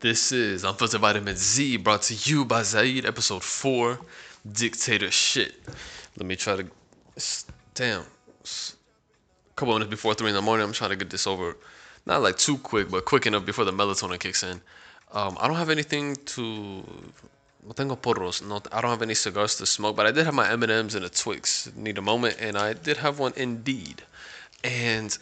This is Unfiltered Vitamin Z brought to you by Zieed, episode 4 Dictator Shit. Let me try to. Damn. A couple minutes before 3 in the morning, I'm trying to get this over. Not like too quick, but quick enough before the melatonin kicks in. Um, I don't have anything to. No tengo porros. No, I don't have any cigars to smoke, but I did have my M&Ms and a Twix. Need a moment, and I did have one indeed. And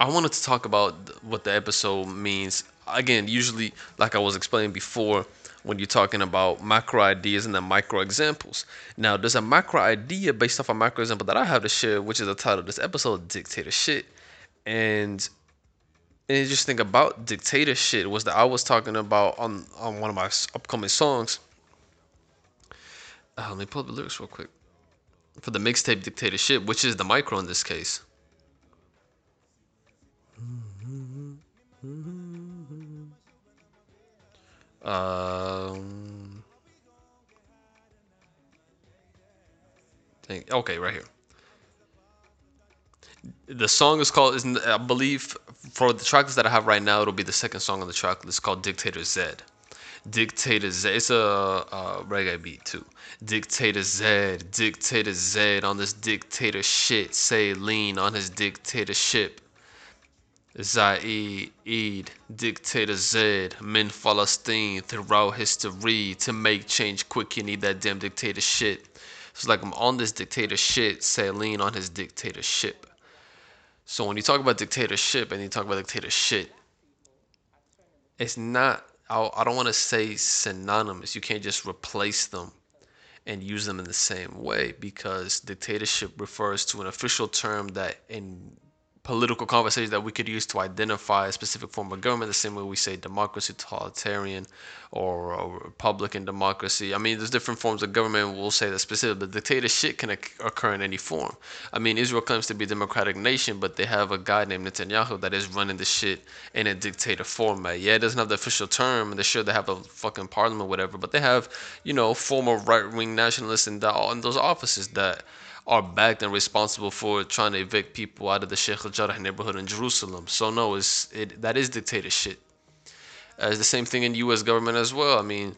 I wanted to talk about what the episode means. Again, usually, like I was explaining before, when you're talking about macro ideas and the micro examples. Now, there's a macro idea based off a macro example that I have to share, which is the title of this episode, Dictator Shit. And and just think about dictator shit was that I was talking about on on one of my upcoming songs. Uh, let me pull up the lyrics real quick for the mixtape dictator shit, which is the micro in this case. Um, think, okay, right here. The song is called, is I believe, for the track list that I have right now, it'll be the second song on the track list called Dictator Z. Dictator Z. It's a, a reggae beat too. Dictator Z. Dictator Z on this dictator shit. Say lean on his dictatorship. Zieed, Eid, Dictator Z, Min Palestine throughout history. To make change quick, you need that damn dictator shit. It's like I'm on this dictator shit, lean on his dictatorship. So when you talk about dictatorship and you talk about dictator shit, it's not, I don't want to say synonymous. You can't just replace them and use them in the same way because dictatorship refers to an official term that in political conversations that we could use to identify a specific form of government, the same way we say democracy, totalitarian, or, or republican democracy. I mean, there's different forms of government. We'll say that specific, but dictatorship can occur in any form. I mean, Israel claims to be a democratic nation, but they have a guy named Netanyahu that is running the shit in a dictator format. Yeah, it doesn't have the official term. And They sure they have a fucking parliament, whatever, but they have, you know, former right wing nationalists in, the, in those offices that are backed and responsible for trying to evict people out of the Sheikh al Jarrah neighborhood in Jerusalem. So no, it's it that is dictatorship. Uh, it's the same thing in U.S. government as well. I mean,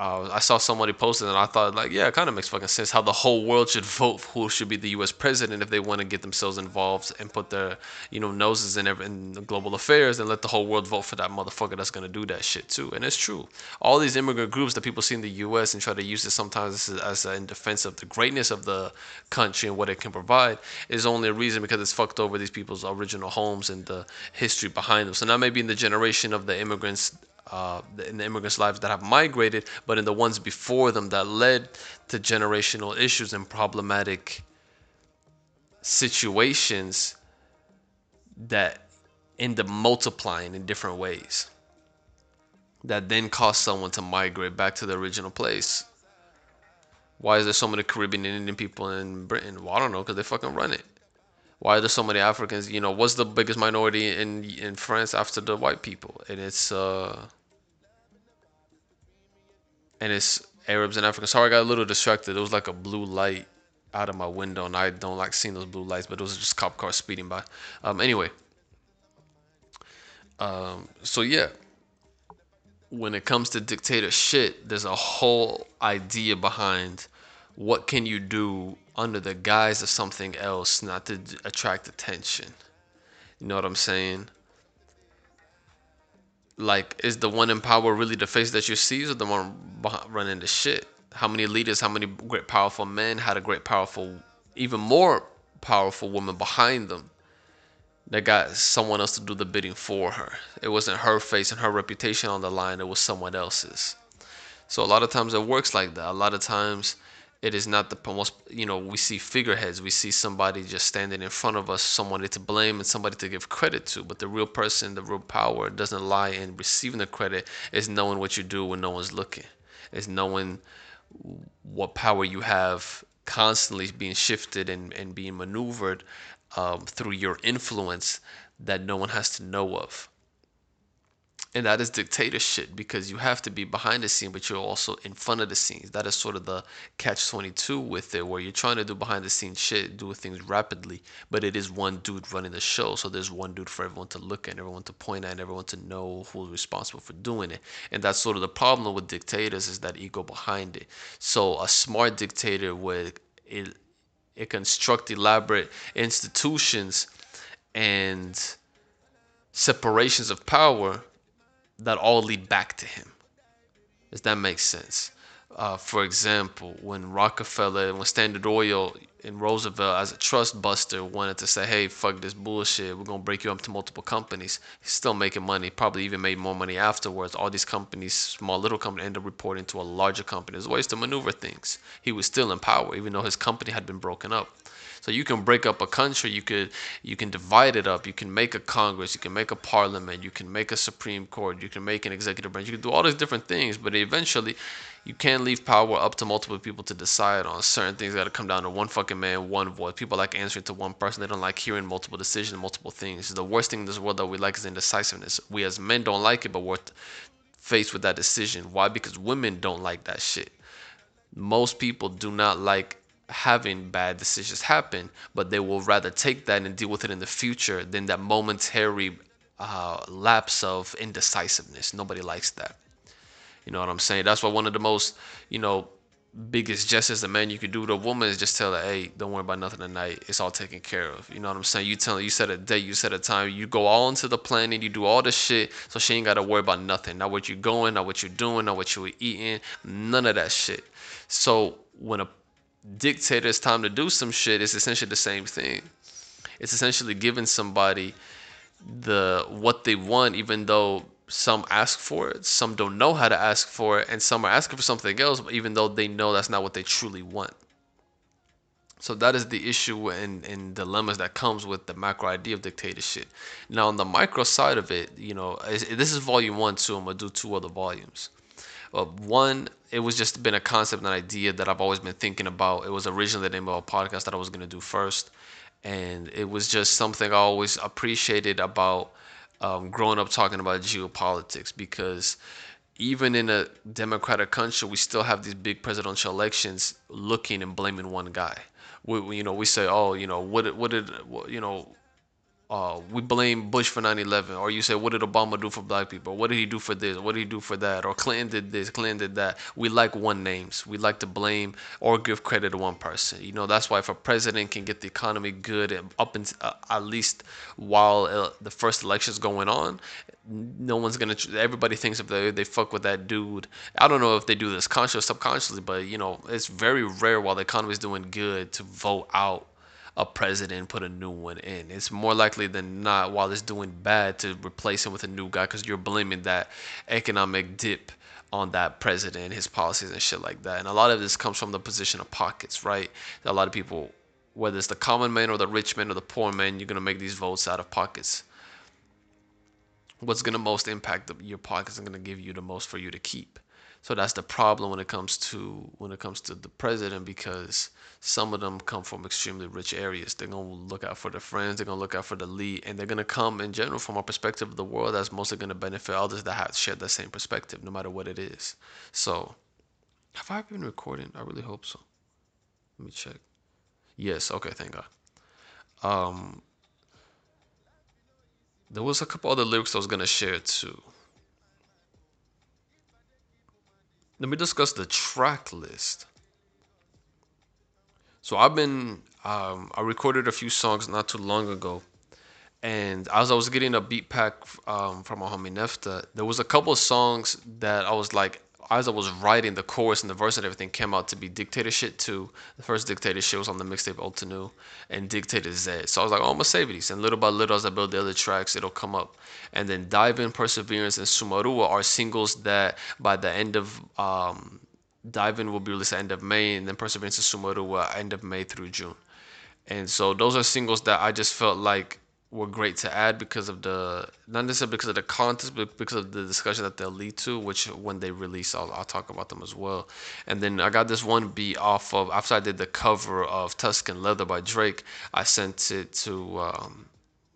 uh, I saw somebody posted and I thought like, yeah, it kind of makes fucking sense how the whole world should vote who should be the U.S. president if they want to get themselves involved and put their, you know, noses in, every, in global affairs and let the whole world vote for that motherfucker that's gonna do that shit too. And it's true. All these immigrant groups that people see in the U.S. and try to use it sometimes as, as in defense of the greatness of the country and what it can provide is only a reason because it's fucked over these people's original homes and the history behind them. So now maybe in the generation of the immigrants uh, in the immigrants' lives that have migrated, but in the ones before them that led to generational issues and problematic situations that end up multiplying in different ways that then cause someone to migrate back to the original place. Why is there so many Caribbean and Indian people in Britain? Well, I don't know, because they fucking run it. Why are there so many Africans? You know, what's the biggest minority in in France after the white people? And it's uh and it's Arabs and Africans. Sorry, I got a little distracted. It was like a blue light out of my window, and I don't like seeing those blue lights, but it was just cop cars speeding by. Um, anyway, um, so yeah, when it comes to dictator shit, there's a whole idea behind what can you do under the guise of something else, not to attract attention. You know what I'm saying? like is the one in power really the face that you see or the one running the shit how many leaders how many great powerful men had a great powerful even more powerful woman behind them that got someone else to do the bidding for her it wasn't her face and her reputation on the line it was someone else's so a lot of times it works like that a lot of times it is not the most you know we see figureheads. We see somebody just standing in front of us somebody to blame and somebody to give credit to. But the real person the real power doesn't lie in receiving the credit. Is knowing what you do when no one's looking. Is knowing what power you have constantly being shifted and, and being maneuvered um, through your influence that no one has to know of and that is dictatorship because you have to be behind the scene but you're also in front of the scenes. That is sort of the catch 22 with it where you're trying to do behind the scenes shit do things rapidly but it is one dude running the show. So there's one dude for everyone to look at everyone to point at everyone to know who's responsible for doing it. And that's sort of the problem with dictators is that ego behind it. So a smart dictator would it, it construct elaborate institutions and separations of power that all lead back to him. Does that make sense? Uh, for example, when Rockefeller, and when Standard Oil and Roosevelt, as a trust buster, wanted to say, hey, fuck this bullshit, we're going to break you up to multiple companies, he's still making money, probably even made more money afterwards. All these companies, small little companies, end up reporting to a larger company. There's ways to maneuver things. He was still in power, even though his company had been broken up. So you can break up a country, you could you can divide it up, you can make a Congress, you can make a parliament, you can make a Supreme Court, you can make an executive branch, you can do all these different things, but eventually you can't leave power up to multiple people to decide on certain things gotta come down to one fucking man, one voice. People like answering to one person, they don't like hearing multiple decisions, multiple things. The worst thing in this world that we like is indecisiveness. We as men don't like it, but we're faced with that decision. Why? Because women don't like that shit. Most people do not like having bad decisions happen, but they will rather take that and deal with it in the future than that momentary uh, lapse of indecisiveness. Nobody likes that. You know what I'm saying? That's why one of the most, you know, biggest gestures a man you could do to a woman is just tell her, hey, don't worry about nothing tonight. It's all taken care of. You know what I'm saying? You tell her, you set a date, you set a time, you go all into the planning, you do all the shit, so she ain't gotta worry about nothing. Not what you're going, not what you're doing, not what you're eating, none of that shit. So when a dictator it's time to do some shit, it's essentially the same thing. It's essentially giving somebody the what they want, even though some ask for it, some don't know how to ask for it, and some are asking for something else, even though they know that's not what they truly want. So that is the issue and, and dilemmas that comes with the macro idea of dictatorship. Now on the micro side of it, you know, this is volume one too. I'm gonna do two other volumes. Uh, one, it was just been a concept, an idea that I've always been thinking about. It was originally the name of a podcast that I was going to do first. And it was just something I always appreciated about um, growing up talking about geopolitics because even in a democratic country, we still have these big presidential elections looking and blaming one guy. We, we you know, we say, oh, you know, what, what did, what, you know, uh, we blame Bush for 9/11, or you say, what did Obama do for black people? What did he do for this? What did he do for that? Or Clinton did this, Clinton did that. We like one names. We like to blame or give credit to one person. You know, that's why if a president can get the economy good and up uh, at least while uh, the first election's going on, no one's gonna. Everybody thinks if they they fuck with that dude. I don't know if they do this consciously or subconsciously, but you know, it's very rare while the economy's doing good to vote out a president put a new one in. It's more likely than not while it's doing bad to replace him with a new guy because you're blaming that economic dip on that president, his policies and shit like that. And a lot of this comes from the position of pockets, right? A lot of people, whether it's the common man or the rich man or the poor man, you're gonna make these votes out of pockets. What's gonna most impact the, your pockets and gonna give you the most for you to keep. So that's the problem when it comes to when it comes to the president because some of them come from extremely rich areas. They're gonna look out for their friends. They're gonna look out for the lead, and they're gonna come in general from a perspective of the world that's mostly gonna benefit others that have shared that same perspective, no matter what it is. So, have I been recording? I really hope so. Let me check. Yes. Okay. Thank God. Um, there was a couple other lyrics I was gonna share too. Let me discuss the track list. So I've been um, I recorded a few songs not too long ago, and as I was getting a beat pack um, from my homie Nefta, there was a couple of songs that I was like, as I was writing the chorus and the verse and everything came out to be Dictator Shit 2. The first Dictator Shit was on the mixtape Ultra New and Dictator Z. So I was like, oh, I'm gonna save these. And little by little, as I build the other tracks, it'll come up. And then Dive In, Perseverance, and Sumarua are singles that by the end of um, Dive In will be released at end of May, and then Perseverance and Sumarua end of May through June. And so those are singles that I just felt like were great to add because of the not necessarily because of the content, but because of the discussion that they'll lead to. Which when they release, I'll, I'll talk about them as well. And then I got this one beat off of after I did the cover of Tuscan Leather by Drake. I sent it to um,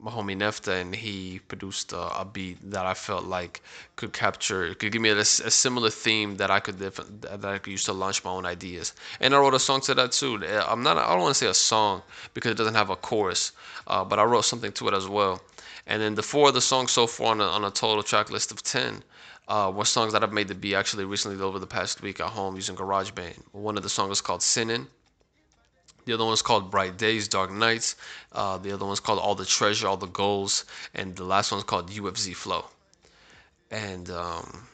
my homie Nefta, and he produced a, a, beat that I felt like could capture, could give me a, a, similar theme that I could that I could use to launch my own ideas. And I wrote a song to that too. Uh, I'm not, I don't want to say a song because it doesn't have a chorus, uh, but I wrote something to it as well. And then the four of the songs so far on a, on a total track list of ten. Uh, were songs that I've made the beat actually recently over the past week at home using GarageBand. One of the songs is called Sinning. The other one is called Bright Days, Dark Nights. Uh, the other one's called All the Treasure, All the Goals. And the last one's called UFZ Flow. And um,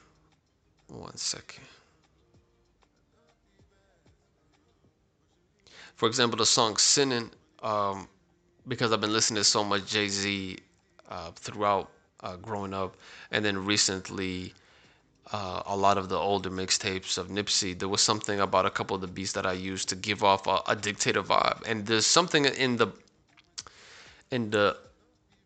one second. For example, the song Sinning, um, because I've been listening to so much Jay Z uh, throughout uh, growing up, and then recently uh, a lot of the older mixtapes of Nipsey, there was something about a couple of the beats that I used to give off a, a dictator vibe. And there's something in the in the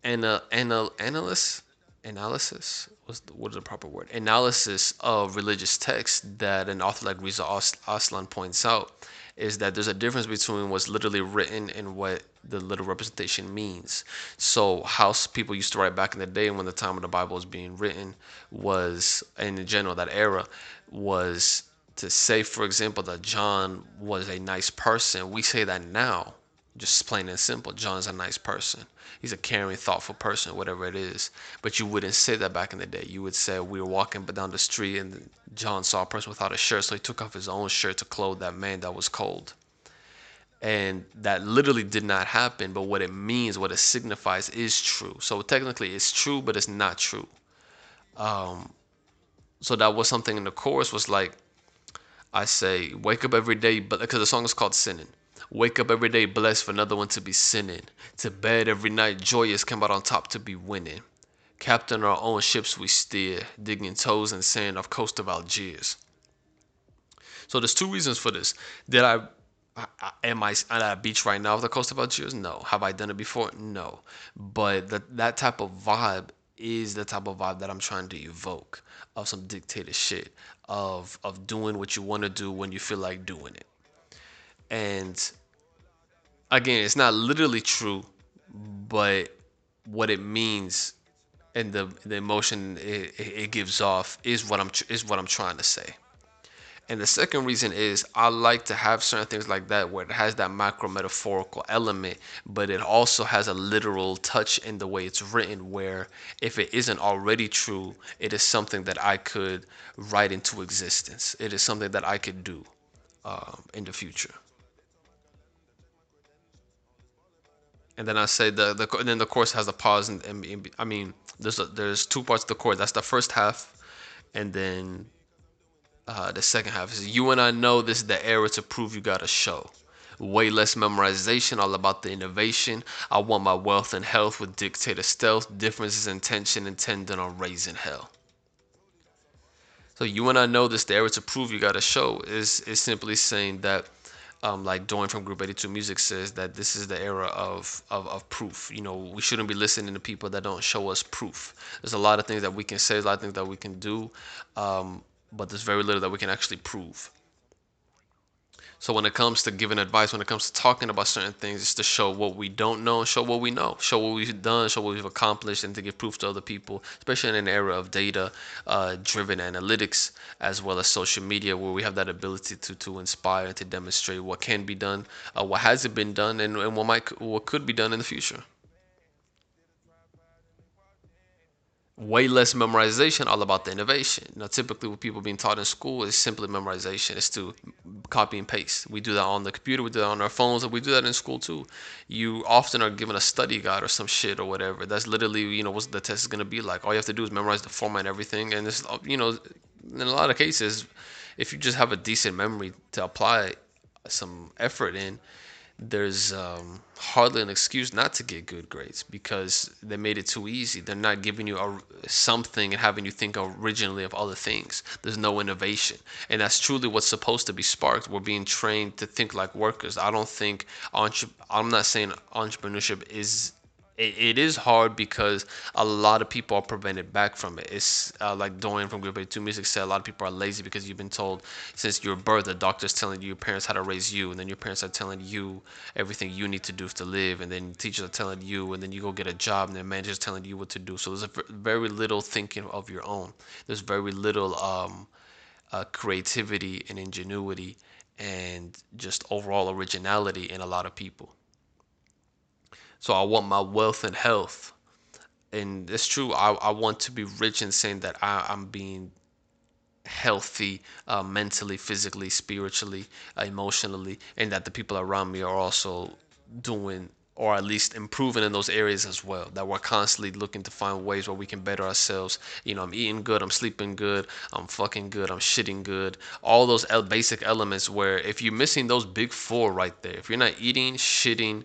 ana, ana, analysis analysis what's the, what is the proper word analysis of religious texts that an author like Reza Aslan points out is that there's a difference between what's literally written and what the literal representation means. So, how people used to write back in the day when the time of the Bible was being written was, in general, that era was to say, for example, that John was a nice person. We say that now, just plain and simple. John's a nice person. He's a caring, thoughtful person, whatever it is. But you wouldn't say that back in the day. You would say we were walking down the street and John saw a person without a shirt, so he took off his own shirt to clothe that man that was cold. And that literally did not happen, but what it means, what it signifies, is true. So technically, it's true, but it's not true. Um, so that was something in the chorus was like, I say, wake up every day, but because the song is called Sinning. Wake up every day blessed for another one to be sinning. To bed every night joyous, come out on top to be winning. Captain our own ships we steer, digging toes in sand off coast of Algiers. So there's two reasons for this. Did I, I am I at a beach right now off the coast of Algiers? No. Have I done it before? No. But that that type of vibe is the type of vibe that I'm trying to evoke of some dictator shit of of doing what you want to do when you feel like doing it. And again, it's not literally true, but what it means and the the emotion it, it gives off is what I'm is what I'm trying to say. And the second reason is I like to have certain things like that where it has that macro metaphorical element, but it also has a literal touch in the way it's written. Where if it isn't already true, it is something that I could write into existence. It is something that I could do um, in the future. And then I say the the and then the chorus has a pause and, and, and I mean there's a, there's two parts of the chorus. That's the first half, and then uh, the second half is you and I know this is the era to prove you got a show. Way less memorization, all about the innovation. I want my wealth and health with dictator stealth. Differences in tension intended on raising hell. So you and I know this the era to prove you got a show is is simply saying that um, like Dorian from Group 82 Music says that this is the era of, of, of proof. You know, we shouldn't be listening to people that don't show us proof. There's a lot of things that we can say, a lot of things that we can do, um, but there's very little that we can actually prove. So when it comes to giving advice, when it comes to talking about certain things, it's to show what we don't know, show what we know, show what we've done, show what we've accomplished, and to give proof to other people, especially in an era of data-driven uh, analytics as well as social media, where we have that ability to to inspire and to demonstrate what can be done, uh, what hasn't been done, and, and what might what could be done in the future. way less memorization, all about the innovation. Now, typically, what people being taught in school is simply memorization. It's to copy and paste. We do that on the computer, we do that on our phones, and we do that in school too. You often are given a study guide or some shit or whatever. That's literally, you know, what the test is gonna be like. All you have to do is memorize the format and everything. And this, you know, in a lot of cases, if you just have a decent memory to apply some effort in, there's um, hardly an excuse not to get good grades because they made it too easy. They're not giving you a, something and having you think originally of other things. There's no innovation, and that's truly what's supposed to be sparked. We're being trained to think like workers. I don't think entre- I'm not saying entrepreneurship is it, it is hard because a lot of people are prevented back from it. It's uh, like Dorian from Group 82 Music said, a lot of people are lazy because you've been told since your birth, the doctor's telling you your parents how to raise you, and then your parents are telling you everything you need to do to live, and then teachers are telling you, and then you go get a job, and then managers telling you what to do. So there's very little thinking of your own. There's very little um, uh, creativity and ingenuity and just overall originality in a lot of people. So I want my wealth and health. And it's true, I, I want to be rich in saying that I, I'm being healthy uh, mentally, physically, spiritually, uh, emotionally, and that the people around me are also doing or at least improving in those areas as well. That we're constantly looking to find ways where we can better ourselves. You know, I'm eating good, I'm sleeping good, I'm fucking good, I'm shitting good. All those basic elements where if you're missing those big four right there, if you're not eating, shitting,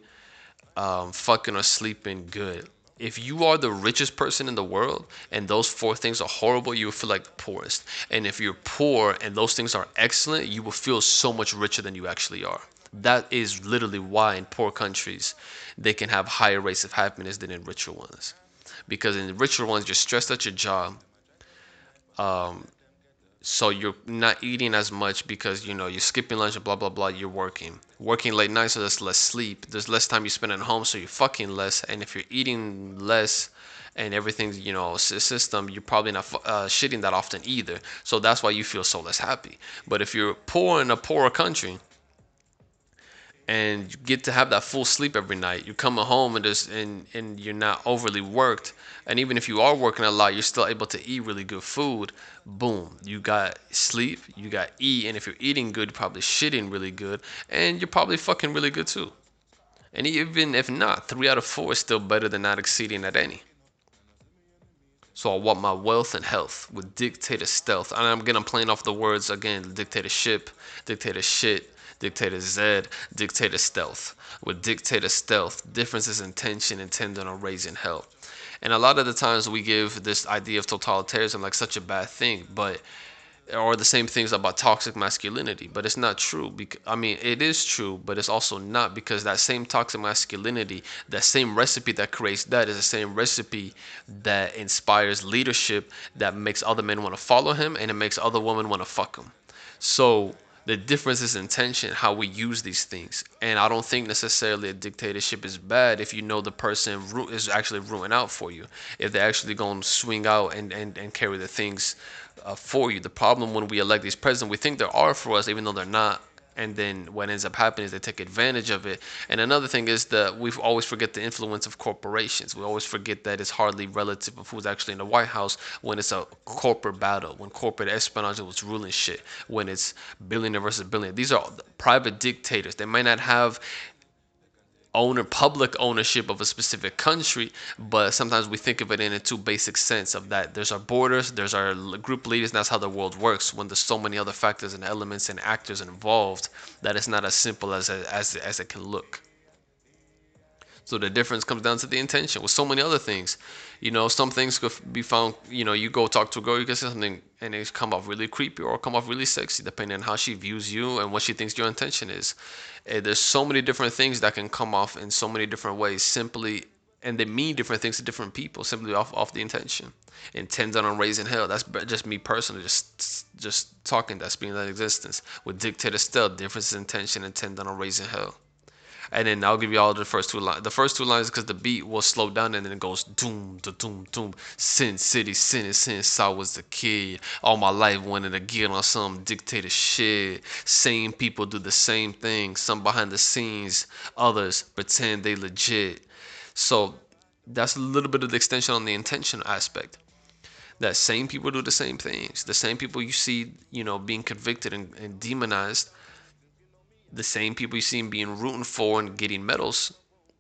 um, fucking or sleeping good. If you are the richest person in the world and those four things are horrible, you will feel like the poorest. And if you're poor and those things are excellent, you will feel so much richer than you actually are. That is literally why in poor countries they can have higher rates of happiness than in richer ones. Because in richer ones, you're stressed at your job. Um, so you're not eating as much because you know you're skipping lunch and blah blah blah you're working. Working late nights so there's less sleep. There's less time you spend at home so you're fucking less. And if you're eating less and everything's you know system you're probably not uh, shitting that often either. So that's why you feel so less happy. But if you're poor in a poorer country and you get to have that full sleep every night. You come home and just and and you're not overly worked. And even if you are working a lot, you're still able to eat really good food. Boom, you got sleep, you got eat, and if you're eating good, you're probably shitting really good, and you're probably fucking really good too. And even if not, three out of four is still better than not exceeding at any. So I want my wealth and health with dictator stealth. And I'm gonna playing off the words again, dictatorship, dictator shit, Dictator Z, Dictator Stealth. With Dictator Stealth, differences in tension intended on raising hell. And a lot of the times we give this idea of totalitarianism like such a bad thing, but or the same things about toxic masculinity, but it's not true. Because, I mean, it is true, but it's also not because that same toxic masculinity, that same recipe that creates that, is the same recipe that inspires leadership, that makes other men want to follow him, and it makes other women want to fuck him. So the difference is intention, how we use these things. And I don't think necessarily a dictatorship is bad if you know the person is actually rooting out for you. If they're actually going to swing out and, and, and carry the things uh, for you. The problem when we elect these presidents, we think they are for us, even though they're not and then what ends up happening is they take advantage of it. And another thing is that we always forget the influence of corporations. We always forget that it's hardly relative of who's actually in the White House when it's a corporate battle, when corporate espionage was ruling shit, when it's billionaire versus billionaire. These are private dictators. They might not have owner public ownership of a specific country but sometimes we think of it in a too basic sense of that there's our borders there's our group leaders and that's how the world works. When there's so many other factors and elements and actors involved that it's not as simple as as, as it can look so the difference comes down to the intention with so many other things. You know, some things could be found, you know, you go talk to a girl, you can say something and it come off really creepy or come off really sexy, depending on how she views you and what she thinks your intention is. And there's so many different things that can come off in so many different ways simply and they mean different things to different people simply off off the intention. Intended on raising hell. That's just me personally, just just talking. That's being that existence. With dictator still, difference in intention intended on raising hell and then I'll give you all the first two lines. The first two lines because the beat will slow down and then it goes doom, da doom, doom. Sin City, sin since I was a kid. All my life wanted to get on some dictator shit. Same people do the same thing. Some behind the scenes, others pretend they legit. So that's a little bit of the extension on the intention aspect that same people do the same things. The same people you see, you know, being convicted and, and demonized the same people you see being rooting for and getting medals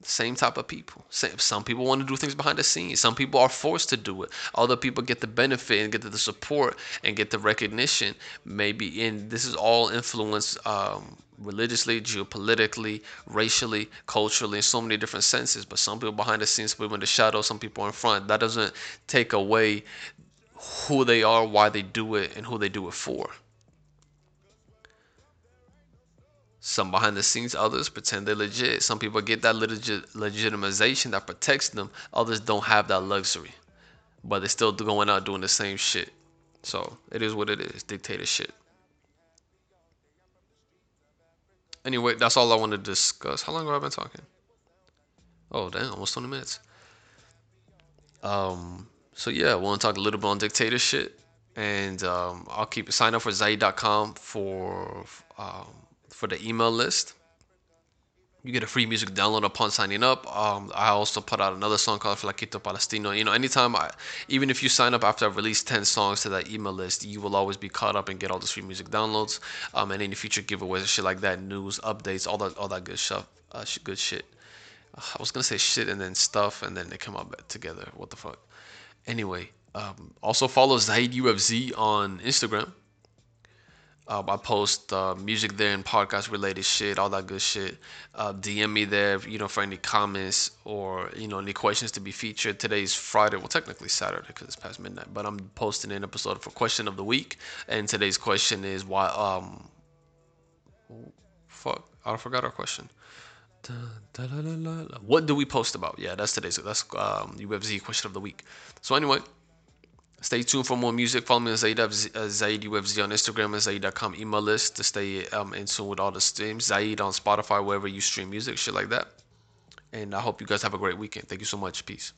same type of people. Some people want to do things behind the scenes. Some people are forced to do it. Other people get the benefit and get the support and get the recognition. Maybe, and this is all influenced um, religiously, geopolitically, racially, culturally, in so many different senses. But some people behind the scenes, some people in the shadow, some people in front. That doesn't take away who they are, why they do it, and who they do it for. Some behind the scenes, others pretend they're legit. Some people get that legit legitimization that protects them. Others don't have that luxury, but they're still going out doing the same shit. So it is what it is. Dictator shit. Anyway, that's all I want to discuss. How long have I been talking? Oh, damn, almost 20 minutes. Um, so yeah, I want to talk a little bit on dictator shit, and um, I'll keep sign up for Zieed.com for um, for the email list. You get a free music download upon signing up. Um, I also put out another song called Flaquito Palestino. You know, anytime I, even if you sign up after I've released 10 songs to that email list, you will always be caught up and get all these free music downloads. Um, and any future giveaways and shit like that, news, updates, all that, all that good stuff, uh, good shit. I was gonna say shit and then stuff, and then they come out together. What the fuck? Anyway, um, also follow Zieed UFZ on Instagram. Um, I post uh, music there and podcast related shit, all that good shit. Uh, DM me there, you know, for any comments or you know any questions to be featured. Today's Friday, well, technically Saturday because it's past midnight, but I'm posting an episode for question of the week, and today's question is why. Um, fuck, I forgot our question. What do we post about? Yeah, that's today's. That's um, UFZ question of the week. So anyway. Stay tuned for more music. Follow me on Zieed, uh, Zieed UFZ on Instagram and Zieed.com email list to stay um, in tune with all the streams. Zieed on Spotify, wherever you stream music, shit like that. And I hope you guys have a great weekend. Thank you so much. Peace.